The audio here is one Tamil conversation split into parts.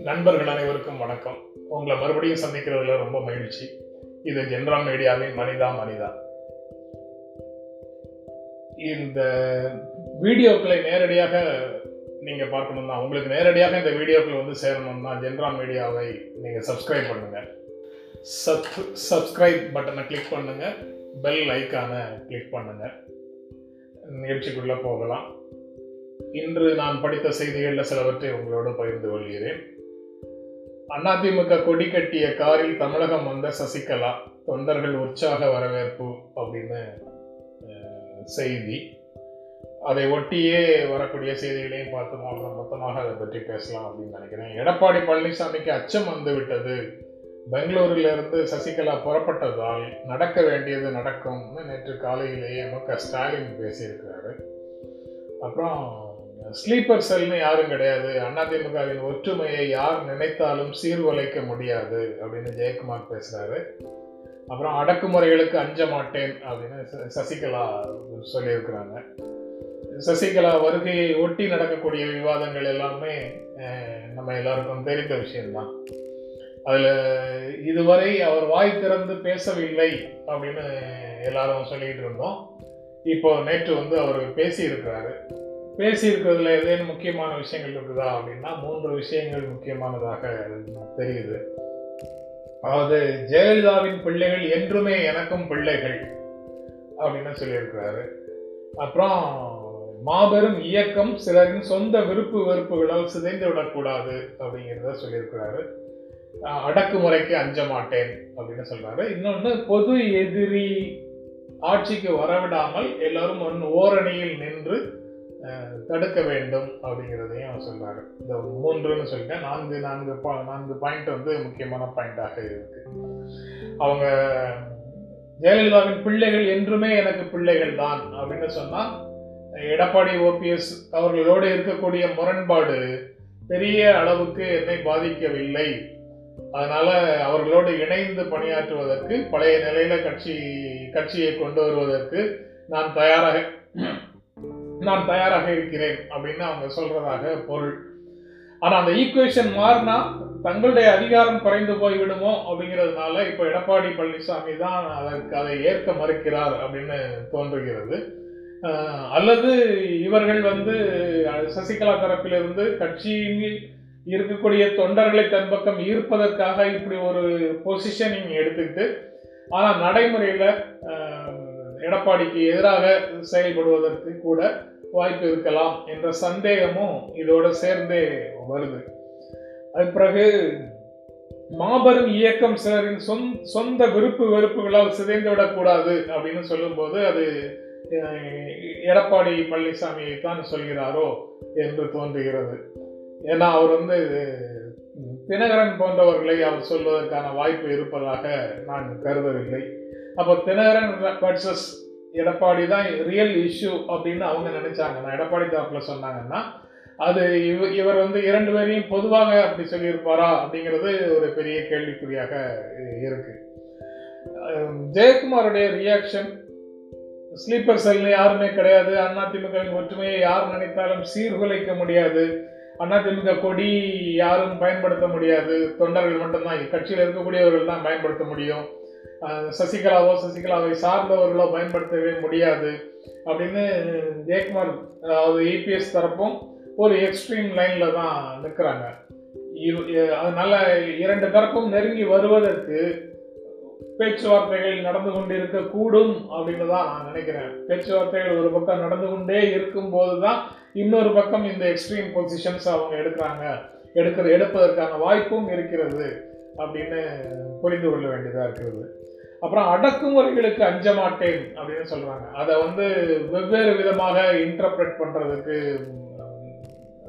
நண்பர்கள் அனைவருக்கும் வணக்கம். உங்களை மறுபடியும் சந்திக்கிறதுல ரொம்ப மகிழ்ச்சி. இது ஜென்ரா மீடியாவின் மனிதா மனிதா. இந்த வீடியோக்களை நேரடியாக நீங்க பார்க்கணும்னா உங்களுக்கு நேரடியாக இந்த வீடியோக்கள் வந்து சேரணும்னா ஜென்ரா மீடியாவை நீங்க சப்ஸ்கிரைப் பண்ணுங்க. சப் சப்ஸ்கிரைப் பட்டனை கிளிக் பண்ணுங்க. பெல் ஐக்கானை கிளிக் பண்ணுங்க. நிகழ்ச்சிக்குள்ளே போகலாம். இன்று நான் படித்த செய்திகளில் சிலவற்றை உங்களோடு பகிர்ந்து கொள்கிறேன். அதிமுக கொடி கட்டிய காரில் தமிழகம் வந்த சசிகலா தொண்டர்கள் உற்சாக வரவேற்பு அப்படின்னு செய்தி. அதை ஒட்டியே வரக்கூடிய செய்திகளையும் பார்த்து நம்ம மொத்தமாக அதை பற்றி பேசலாம் அப்படின்னு நினைக்கிறேன். எடப்பாடி பழனிசாமிக்கு அச்சம் வந்து விட்டது பெங்களூரில் இருந்து சசிகலா புறப்பட்டதால் நடக்க வேண்டியது நடக்கும்னு நேற்று காலையிலேயே மு க. ஸ்டாலின் பேசியிருக்கிறாரு. அப்புறம் ஸ்லீப்பர் செல்னு யாரும் கிடையாது. அதிமுகவின் ஒற்றுமையை யார் நினைத்தாலும் சீர்குலைக்க முடியாது அப்படின்னு ஜெயக்குமார் பேசுகிறாரு அப்புறம் அடக்குமுறைகளுக்கு அஞ்ச மாட்டேன் அப்படின்னு சசிகலா சொல்லியிருக்கிறாங்க. சசிகலா வருகையை ஒட்டி நடக்கக்கூடிய விவாதங்கள் எல்லாமே நம்ம எல்லாருக்கும் தெரிந்த விஷயம்தான். அதில் இதுவரை அவர் வாய் திறந்து பேசவில்லை அப்படின்னு எல்லாரும் சொல்லிக்கிட்டு இருந்தோம். இப்போ நேற்று வந்து அவர் பேசியிருக்கிறாரு. பேசியிருக்கிறதுல ஏதேனும் முக்கியமான விஷயங்கள் இருக்குதா அப்படின்னா மூன்று விஷயங்கள் முக்கியமானதாக தெரியுது. அதாவது ஜெயலலிதாவின் பிள்ளைகள் என்றுமே எனக்கும் பிள்ளைகள் அப்படின்னு சொல்லியிருக்கிறாரு. அப்புறம் மாபெரும் இயக்கம் சிலரின் சொந்த விருப்பு வெறுப்புகளால் சிதைந்து விடக்கூடாது அப்படிங்கிறத சொல்லியிருக்கிறாரு. அடக்குமுறைக்கு அஞ்ச மாட்டேன் அப்படின்னு சொல்றாரு. இன்னொன்று பொது எதிரி ஆட்சிக்கு வரவிடாமல் எல்லாரும் ஒன் ஓரணியில் நின்று தடுக்க வேண்டும் அப்படிங்கிறதையும் அவர் சொல்றாரு. இந்த மூன்றுன்னு சொல்லிட்டேன். நான்கு நான்கு பா- நான்கு பாயிண்ட் வந்து முக்கியமான பாயிண்டாக இருக்கு. அவங்க ஜெயலலிதாவின் பிள்ளைகள் என்றுமே எனக்கு பிள்ளைகள் தான் அப்படின்னு சொன்னால் எடப்பாடி ஓபிஎஸ் அவர்களோடு இருக்கக்கூடிய முரண்பாடு பெரிய அளவுக்கு என்னை பாதிக்கவில்லை. அதனால அவர்களோடு இணைந்து பணியாற்றுவதற்கு பழைய நிலையில கட்சி கட்சியை கொண்டு வருவதற்கு நான் தயாராக நான் தயாராக இருக்கிறேன் அப்படின்னு அவங்க சொல்றதாக பொருள். ஆனா அந்த ஈக்குவேஷன் மாறினா தங்களுடைய அதிகாரம் குறைந்து போய் விடுமோ அப்படிங்கிறதுனால இப்போ எடப்பாடி பழனிசாமி தான் அதற்கு அதை ஏற்க மறுக்கிறார் அப்படின்னு தோன்றுகிறது. அல்லது இவர்கள் வந்து சசிகலா தரப்பிலிருந்து கட்சியின் இருக்கக்கூடிய தொண்டர்களை தன் பக்கம் ஈர்ப்பதற்காக இப்படி ஒரு பொசிஷனிங் எடுத்துக்கிட்டு ஆனால் நடைமுறையில் எடப்பாடிக்கு எதிராக செயல்படுவதற்கு கூட வாய்ப்பு இருக்கலாம் என்ற சந்தேகமும் இதோடு சேர்ந்தே வருது. அது பிறகு மாபெரும் இயக்கம் சிலரின் சொந் சொந்த விருப்பு வெறுப்புகளால் சிதைந்து விடக்கூடாது அப்படின்னு சொல்லும்போது அது எடப்பாடி பழனிசாமியை தான் சொல்கிறாரோ என்று தோன்றுகிறது. ஏன்னா அவர் வந்து தினகரன் போன்றவர்களை அவர் சொல்வதற்கான வாய்ப்பு இருப்பதாக நான் கருதவில்லை. அப்போ தினகரன் வர்சஸ் எடப்பாடி தான் ரியல் இஷ்யூ அப்படின்னு அவங்க நினைச்சாங்கன்னா எடப்பாடி தரப்புல சொன்னாங்கன்னா அது இவ இவர் வந்து இரண்டு பேரையும் பொதுவாக அப்படி சொல்லியிருப்பாரா அப்படிங்கிறது ஒரு பெரிய கேள்விக்குறியாக இருக்கு. ஜெயக்குமாருடைய ரியாக்ஷன் ஸ்லீப்பர் செல்னு யாருமே கிடையாது. அதிமுகவின் ஒற்றுமையை யார் நினைத்தாலும் சீர்குலைக்க முடியாது. அதிமுக கொடி யாரும் பயன்படுத்த முடியாது. தொண்டர்கள் மட்டும்தான். கட்சியில் இருக்கக்கூடியவர்கள் தான் பயன்படுத்த முடியும். சசிகலாவோ சசிகலாவை சார்ந்தவர்களோ பயன்படுத்தவே முடியாது. அப்படின்னு ஜெயக்குமார் அதாவது ஏபிஎஸ் தரப்பும் ஒரு எக்ஸ்ட்ரீம் லைனில் தான் நிற்கிறாங்க. அதனால் இரண்டு தரப்பும் நெருங்கி வருவதற்கு பேச்சுவார்த்தைகள் நடந்து கொண்டிருக்க கூடும் அப்படின்னு தான் நான் நினைக்கிறேன். பேச்சுவார்த்தைகள் ஒரு பக்கம் நடந்து கொண்டே இருக்கும்போது தான் இன்னொரு பக்கம் இந்த எக்ஸ்ட்ரீம் பொசிஷன்ஸ் அவங்க எடுக்கிறாங்க. எடுக்கிற எடுப்பதற்கான வாய்ப்பும் இருக்கிறது அப்படின்னு புரிந்து கொள்ள வேண்டியதாக இருக்கிறது. அப்புறம் அடக்குமுறைகளுக்கு அஞ்ச மாட்டேன் அப்படின்னு சொல்கிறாங்க அதை வந்து வெவ்வேறு விதமாக இன்டர்பிரட் பண்ணுறதுக்கு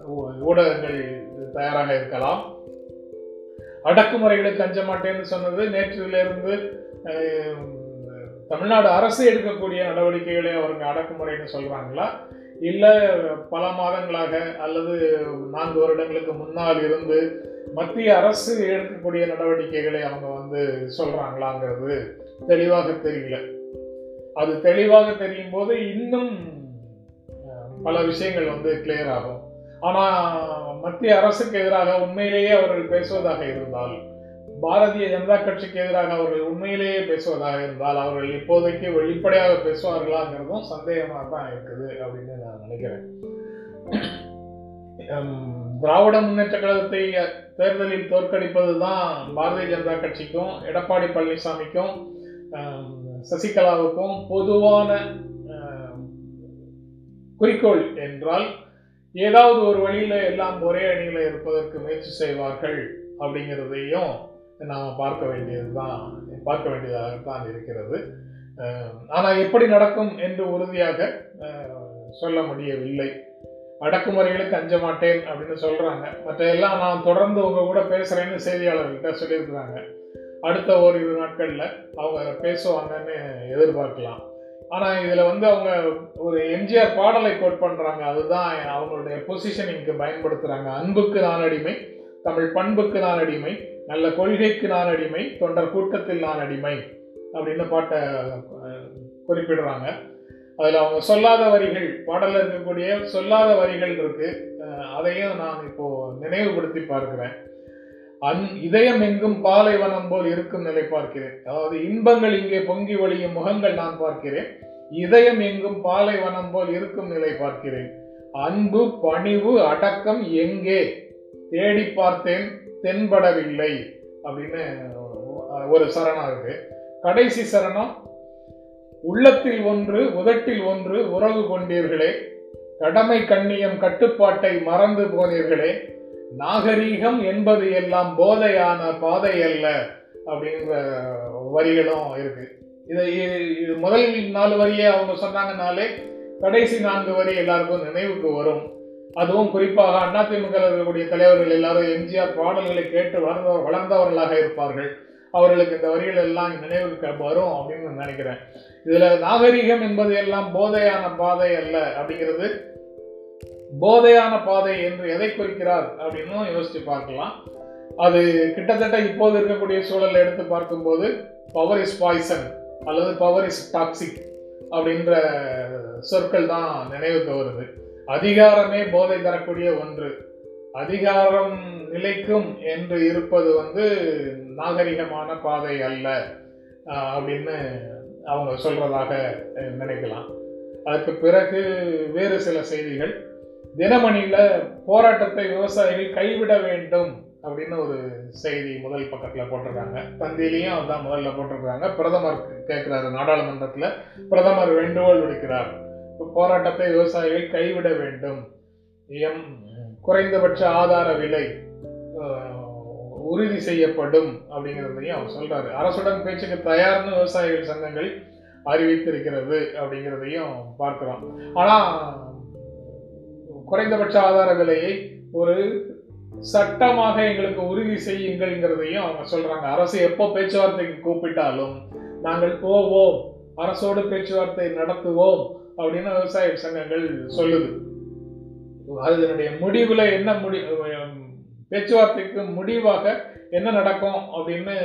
ஊ- ஊடகங்கள் தயாராக இருக்கலாம். அடக்குமுறைகளுக்கு அஞ்ச மாட்டேன்னு சொன்னது நேற்றிலிருந்து தமிழ்நாடு அரசு எடுக்கக்கூடிய நடவடிக்கைகளை அவங்க அடக்குமுறைன்னு சொல்கிறாங்களா இல்லை பல மாதங்களாக அல்லது நான்கு வருடங்களுக்கு முன்னால் இருந்து மத்திய அரசு எடுக்கக்கூடிய நடவடிக்கைகளை அவங்க வந்து சொல்கிறாங்களாங்கிறது தெளிவாக தெரியல. அது தெளிவாக தெரியும் போது இன்னும் பல விஷயங்கள் வந்து கிளியர் ஆகும். ஆனால் மத்திய அரசுக்கு எதிராக உண்மையிலேயே அவர்கள் பேசுவதாக இருந்தால் பாரதிய ஜனதா கட்சிக்கு எதிராக அவர்கள் உண்மையிலேயே பேசுவதாக இருந்தால் அவர்கள் இப்போதைக்கு வெளிப்படையாக பேசுவார்களாங்கிறதும் சந்தேகமாக தான் இருக்குது அப்படின்னு நான் நினைக்கிறேன். திராவிட முன்னேற்ற கழகத்தை தேர்தலில் தோற்கடிப்பது தான் பாரதிய ஜனதா கட்சிக்கும் எடப்பாடி பழனிசாமிக்கும் சசிகலாவுக்கும் பொதுவான குறிக்கோள் என்றால் ஏதாவது ஒரு வழியில் எல்லாம் ஒரே அணியில் இருப்பதற்கு முயற்சி செய்வார்கள் அப்படிங்கிறதையும் நாம் பார்க்க வேண்டியது தான் பார்க்க வேண்டியதாகத்தான் இருக்கிறது. ஆனால் எப்படி நடக்கும் என்று உறுதியாக சொல்ல முடியவில்லை. அடக்குமுறைகளுக்கு அஞ்ச மாட்டேன் அப்படின்னு சொல்கிறாங்க மற்ற எல்லாம் நான் தொடர்ந்து உங்க கூட பேசுகிறேன்னு செய்தியாளர்கிட்ட சொல்லியிருக்கிறாங்க. அடுத்த ஓரிரு நாட்களில் அவங்க பேசுவாங்கன்னு எதிர்பார்க்கலாம். ஆனா இதுல வந்து அவங்க ஒரு எம்ஜிஆர் பாடலை கோட் பண்றாங்க. அதுதான் அவங்களுடைய பொசிஷனிங்க்கு பயன்படுத்துறாங்க. அன்புக்கு நான் அடிமை தமிழ் பண்புக்கு நான் அடிமை நல்ல கொள்கைக்கு நான் அடிமை தொண்டர் கூட்டத்தில் நான் அடிமை அப்படின்னு பாட்டை குறிப்பிடுறாங்க. அதில் அவங்க சொல்லாத வரிகள் பாடலில் இருக்கக்கூடிய சொல்லாத வரிகள் இருக்குது அதையும் நான் இப்போது நினைவுபடுத்தி பார்க்குறேன். அந் இதயம் எங்கும் பாலைவனம் போல் இருக்கும் நிலை பார்க்கிறேன். அதாவது இன்பங்கள் இங்கே பொங்கி வழியும் முகங்கள் நான் பார்க்கிறேன். இதயம் எங்கும் பாலைவனம் போல் இருக்கும் நிலை பார்க்கிறேன். அன்பு பணிவு அடக்கம் எங்கே? தேடி பார்த்தேன் தென்படவில்லை அப்படின்னு ஒரு சரணம் இருக்கு. கடைசி சரணம் உள்ளத்தில் ஒன்று உதட்டில் ஒன்று உறவு கொண்டீர்களே. கடமை கண்ணியம் கட்டுப்பாட்டை மறந்து போனீர்களே. நாகரீகம் என்பது எல்லாம் போதையான பாதை அல்ல அப்படிங்கிற வரிகளும் இருக்கு. இதை இது முதல் நாலு வரியை அவங்க சொன்னாங்கனாலே கடைசி நான்கு வரி எல்லாருக்கும் நினைவுக்கு வரும். அதுவும் குறிப்பாக அதிமுக இருக்கக்கூடிய தலைவர்கள் எல்லாரும் எம்ஜிஆர் பாடல்களை கேட்டு வளர்ந்த வளர்ந்தவர்களாக இருப்பார்கள். அவர்களுக்கு இந்த வரிகள் எல்லாம் நினைவுக்கு வரும் அப்படின்னு நான் நினைக்கிறேன். இதில் நாகரிகம் என்பது எல்லாம் போதையான பாதை அல்ல அப்படிங்கிறது போதையான பாதை என்று எதை குறிக்கிறார் அப்படின்னும் யோசித்து பார்க்கலாம். அது கிட்டத்தட்ட இப்போது இருக்கக்கூடிய சூழலை எடுத்து பார்க்கும்போது பவர் இஸ் பாய்சன் அல்லது பவர் இஸ் டாக்ஸிக் அப்படின்ற சொற்கள் தான் நினைவுக்கு வருது அதிகாரமே போதை தரக்கூடிய ஒன்று. அதிகாரம் நிலைக்கும் என்று இருப்பது வந்து நாகரிகமான பாதை அல்ல அப்படின்னு அவங்க சொல்றதாக நினைக்கலாம். அதுக்கு பிறகு வேறு சில செய்திகள். தினமணியில் போராட்டத்தை விவசாயிகள் கைவிட வேண்டும் அப்படின்னு ஒரு செய்தி முதல் பக்கத்தில் போட்டிருக்காங்க. தந்தியிலையும் அதுதான் முதல்ல போட்டிருக்காங்க. பிரதமர் கேட்குறாரு நாடாளுமன்றத்தில் பிரதமர் வேண்டுகோள் விடுக்கிறார். போராட்டத்தை விவசாயிகள் கைவிட வேண்டும். எம் குறைந்தபட்ச ஆதார விலை உறுதி செய்யப்படும் அப்படிங்கிறதையும் அவர் சொல்கிறாரு அரசுடன் பேச்சுக்கு தயார்னு விவசாயிகள் சங்கங்கள் அறிவித்திருக்கிறது அப்படிங்கிறதையும் பார்க்குறோம். ஆனால் குறைந்தபட்ச ஆதார விலையை ஒரு சட்டமாக எங்களுக்கு உறுதி செய்யுங்கள்ங்கிறதையும் அவங்க சொல்றாங்க. அரசு எப்போ பேச்சுவார்த்தைக்கு கூப்பிட்டாலும் நாங்கள் போவோம் அரசோடு பேச்சுவார்த்தை நடத்துவோம் அப்படின்னு விவசாய சங்கங்கள் சொல்லுது. அதனுடைய முடிவில் என்ன முடி பேச்சுவார்த்தைக்கு முடிவாக என்ன நடக்கும் அப்படின்னு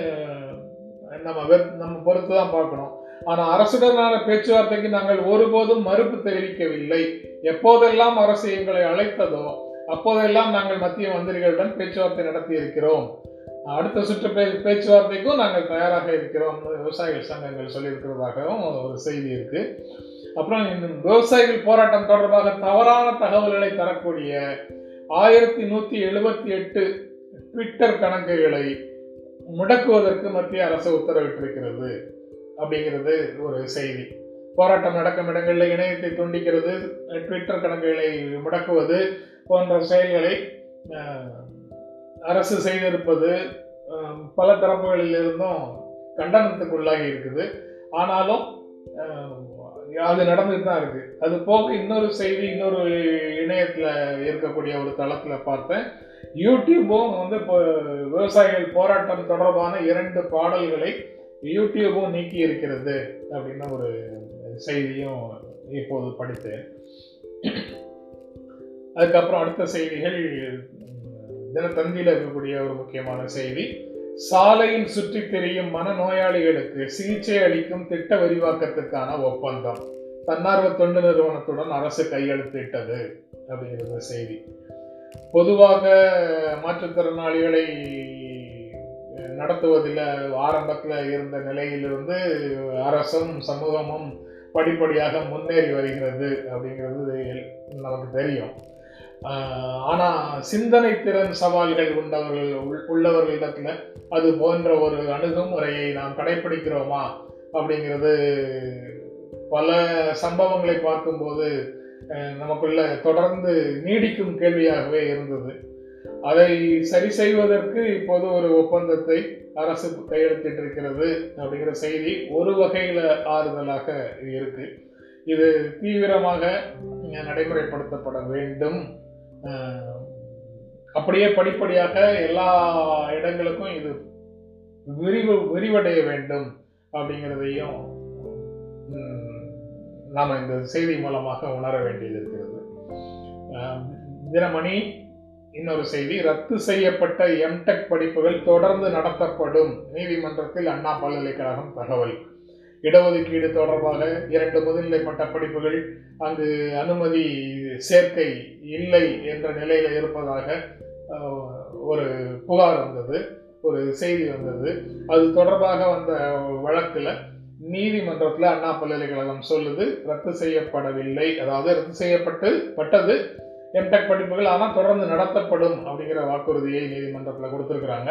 நம்ம நம்ம பொறுத்து தான் பார்க்கணும். ஆனால் அரசுடனான பேச்சுவார்த்தைக்கு நாங்கள் ஒருபோதும் மறுப்பு தெரிவிக்கவில்லை. எப்போதெல்லாம் அரசு எங்களை அழைத்ததோ அப்போதெல்லாம் நாங்கள் மத்திய மந்திரிகளுடன் பேச்சுவார்த்தை நடத்தி இருக்கிறோம் அடுத்த சுற்று பே பேச்சுவார்த்தைக்கும் நாங்கள் தயாராக இருக்கிறோம். விவசாயிகள் சங்கங்கள் சொல்லியிருக்கிறதாகவும் ஒரு செய்தி இருக்கு. அப்புறம் இந்த விவசாயிகள் போராட்டம் தொடர்பாக தவறான தகவல்களை தரக்கூடிய ஆயிரத்தி நூற்றி எழுபத்தி எட்டு ட்விட்டர் கணக்குகளை முடக்குவதற்கு மத்திய அரசு உத்தரவிட்டிருக்கிறது. அப்படிங்கிறது ஒரு செய்தி. போராட்டம் நடக்கும் இடங்களில் இணையத்தை துண்டிக்கிறது ட்விட்டர் கணக்குகளை முடக்குவது போன்ற செயல்களை அரசு செய்திருப்பது பல தரப்புகளில் இருந்தும் கண்டனத்துக்குள்ளாகி இருக்குது. ஆனாலும் அது நடந்துட்டு தான் இருக்கு. அது போக இன்னொரு செய்தி இன்னொரு இணையத்தில் இருக்கக்கூடிய ஒரு தளத்தில் பார்த்தேன். யூடியூபும் வந்து இப்போ விவசாயிகள் போராட்டம் தொடர்பான இரண்டு பாடல்களை யூடியூபும் நீக்கி இருக்கிறது அப்படின்னு ஒரு செய்தியும் இப்போது படித்தேன். அதுக்கப்புறம் அடுத்த செய்திகள் தினத்தந்தியில் இருக்கக்கூடிய ஒரு முக்கியமான செய்தி. சாலையில் சுற்றி திரியும் மனநோயாளிகளுக்கு சிகிச்சை அளிக்கும் திட்ட விரிவாக்கத்துக்கான ஒப்பந்தம். தன்னார்வ தொண்டு நிறுவனத்துடன் அரசு கையெழுத்திட்டது அப்படிங்கிறது செய்தி. பொதுவாக மாற்றுத்திறனாளிகளை நடத்துவதில் ஆரம்பத்தில் இருந்த நிலையிலிருந்து அரசும் சமூகமும் படிப்படியாக முன்னேறி வருகிறது அப்படிங்கிறது நமக்கு தெரியும். ஆனால் சிந்தனை திறன் சவால்கள் உண்டவர்கள் உள்ளவர்களிடத்தில் அது போன்ற ஒரு அணுகுமுறையை நாம் கடைபிடிக்கிறோமா அப்படிங்கிறது பல சம்பவங்களை பார்க்கும்போது நமக்குள்ள தொடர்ந்து நீடிக்கும் கேள்வியாகவே இருந்தது. அதை சரி செய்வதற்கு இப்போது ஒரு ஒப்பந்தத்தை அரசு கையெழுத்திட்டிருக்கிறது அப்படிங்கிற செய்தி ஒரு வகையில் ஆறுதலாக இருக்கு. இது தீவிரமாக நடைமுறைப்படுத்தப்பட வேண்டும். அப்படியே படிப்படியாக எல்லா இடங்களுக்கும் இது விரிவு விரிவடைய வேண்டும் அப்படிங்கிறதையும் நாம் இந்த செய்தி மூலமாக உணர வேண்டியது இருக்கிறது. தினமணி இன்னொரு செய்தி ரத்து செய்யப்பட்ட எம்டெக் படிப்புகள் தொடர்ந்து நடத்தப்படும். நீதிமன்றத்தில் அண்ணா பல்கலைக்கழகம் தகவல். இடஒதுக்கீடு தொடர்பாக இரண்டு முதுநிலை பட்ட படிப்புகள் அங்கு அனுமதி சேர்க்கை இல்லை என்ற நிலையில் இருப்பதாக ஒரு புகார் வந்தது ஒரு செய்தி வந்தது. அது தொடர்பாக வந்த வழக்கில் நீதிமன்றத்தில் அண்ணா பல்கலைக்கழகம் சொல்லுது ரத்து செய்யப்படவில்லை. அதாவது ரத்து செய்யப்பட்டு பட்டது. எம்டெக் படிப்புகள் ஆனால் தொடர்ந்து நடத்தப்படும் அப்படிங்கிற வாக்குறுதியை நீதிமன்றத்தில் கொடுத்துருக்குறாங்க.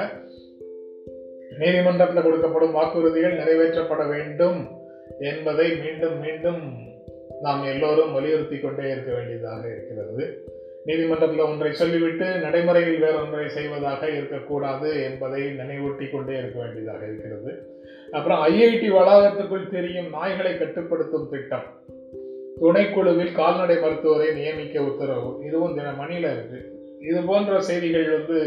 நீதிமன்றத்தில் கொடுக்கப்படும் வாக்குறுதிகள் நிறைவேற்றப்பட வேண்டும் என்பதை மீண்டும் மீண்டும் நாம் எல்லோரும் வலியுறுத்தி கொண்டே இருக்க வேண்டியதாக இருக்கிறது. நீதிமன்றத்தில் ஒன்றை சொல்லிவிட்டு நடைமுறையில் வேறொன்றை செய்வதாக இருக்கக்கூடாது என்பதை நினைவூட்டி கொண்டே இருக்க வேண்டியதாக இருக்கிறது. அப்புறம் ஐஐடி வளாகத்துக்குள் தெரியும் நாய்களை கட்டுப்படுத்தும் திட்டம். துணைக்குழுவில் கால்நடை மருத்துவரை நியமிக்க உத்தரவு. இதுவும் தினமணியில் இருக்கு. இது போன்ற செய்திகள் வந்து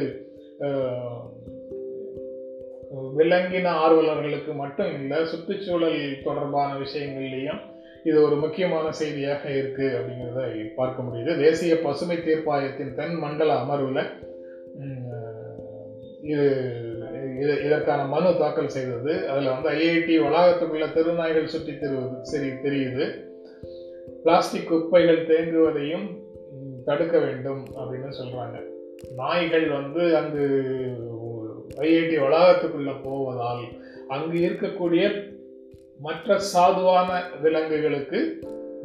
விலங்கின ஆர்வலர்களுக்கு மட்டும் இல்லை சுற்றுச்சூழல் தொடர்பான விஷயங்கள்லையும் இது ஒரு முக்கியமான செய்தியாக இருக்கு அப்படிங்கிறத பார்க்க முடியுது. தேசிய பசுமை தீர்ப்பாயத்தின் தென் மண்டல அமர்வில் இது இதற்கான மனு தாக்கல் செய்தது. அதில் வந்து ஐஐடி வளாகத்துக்குள்ள தெருநாய்கள் சுற்றி தெரிவது சரி தெரியுது. பிளாஸ்டிக் குப்பைகள் தேங்குவதையும் தடுக்க வேண்டும் அப்படின்னு சொல்கிறாங்க நாய்கள் வந்து அங்கு ஐஐடி வளாகத்துக்குள்ளே போவதால் அங்கு இருக்கக்கூடிய மற்ற சாதுவான விலங்குகளுக்கு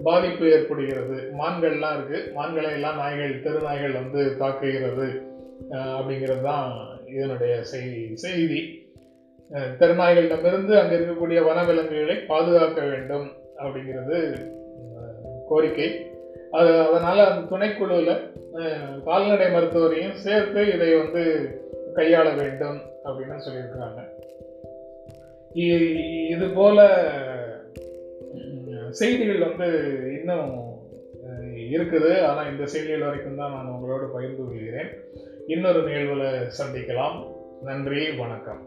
பாதிப்பு ஏற்படுகிறது. மான்கள்லாம் இருக்குது மான்களை எல்லாம் நாய்கள் தெருநாய்கள் வந்து தாக்குகிறது. அப்படிங்கிறது தான் இதனுடைய செய்தி. செய்தி தெருநாய்களிடமிருந்து அங்கே இருக்கக்கூடிய வனவிலங்குகளை பாதுகாக்க வேண்டும் அப்படிங்கிறது கோரிக்கை. அது அதனால் அந்த துணைக்குழுவில் கால்நடை மருத்துவரையும் சேர்த்து இதை வந்து கையாள வேண்டும் அப்படின்னு சொல்லியிருக்கிறாங்க. இது போல செய்திகள் வந்து இன்னும் இருக்குது. ஆனால் இந்த செய்திகள் வரைக்கும் தான் நான் உங்களோடு பகிர்ந்து கொள்கிறேன். இன்னொரு நிகழ்வில் சந்திக்கலாம். நன்றி வணக்கம்.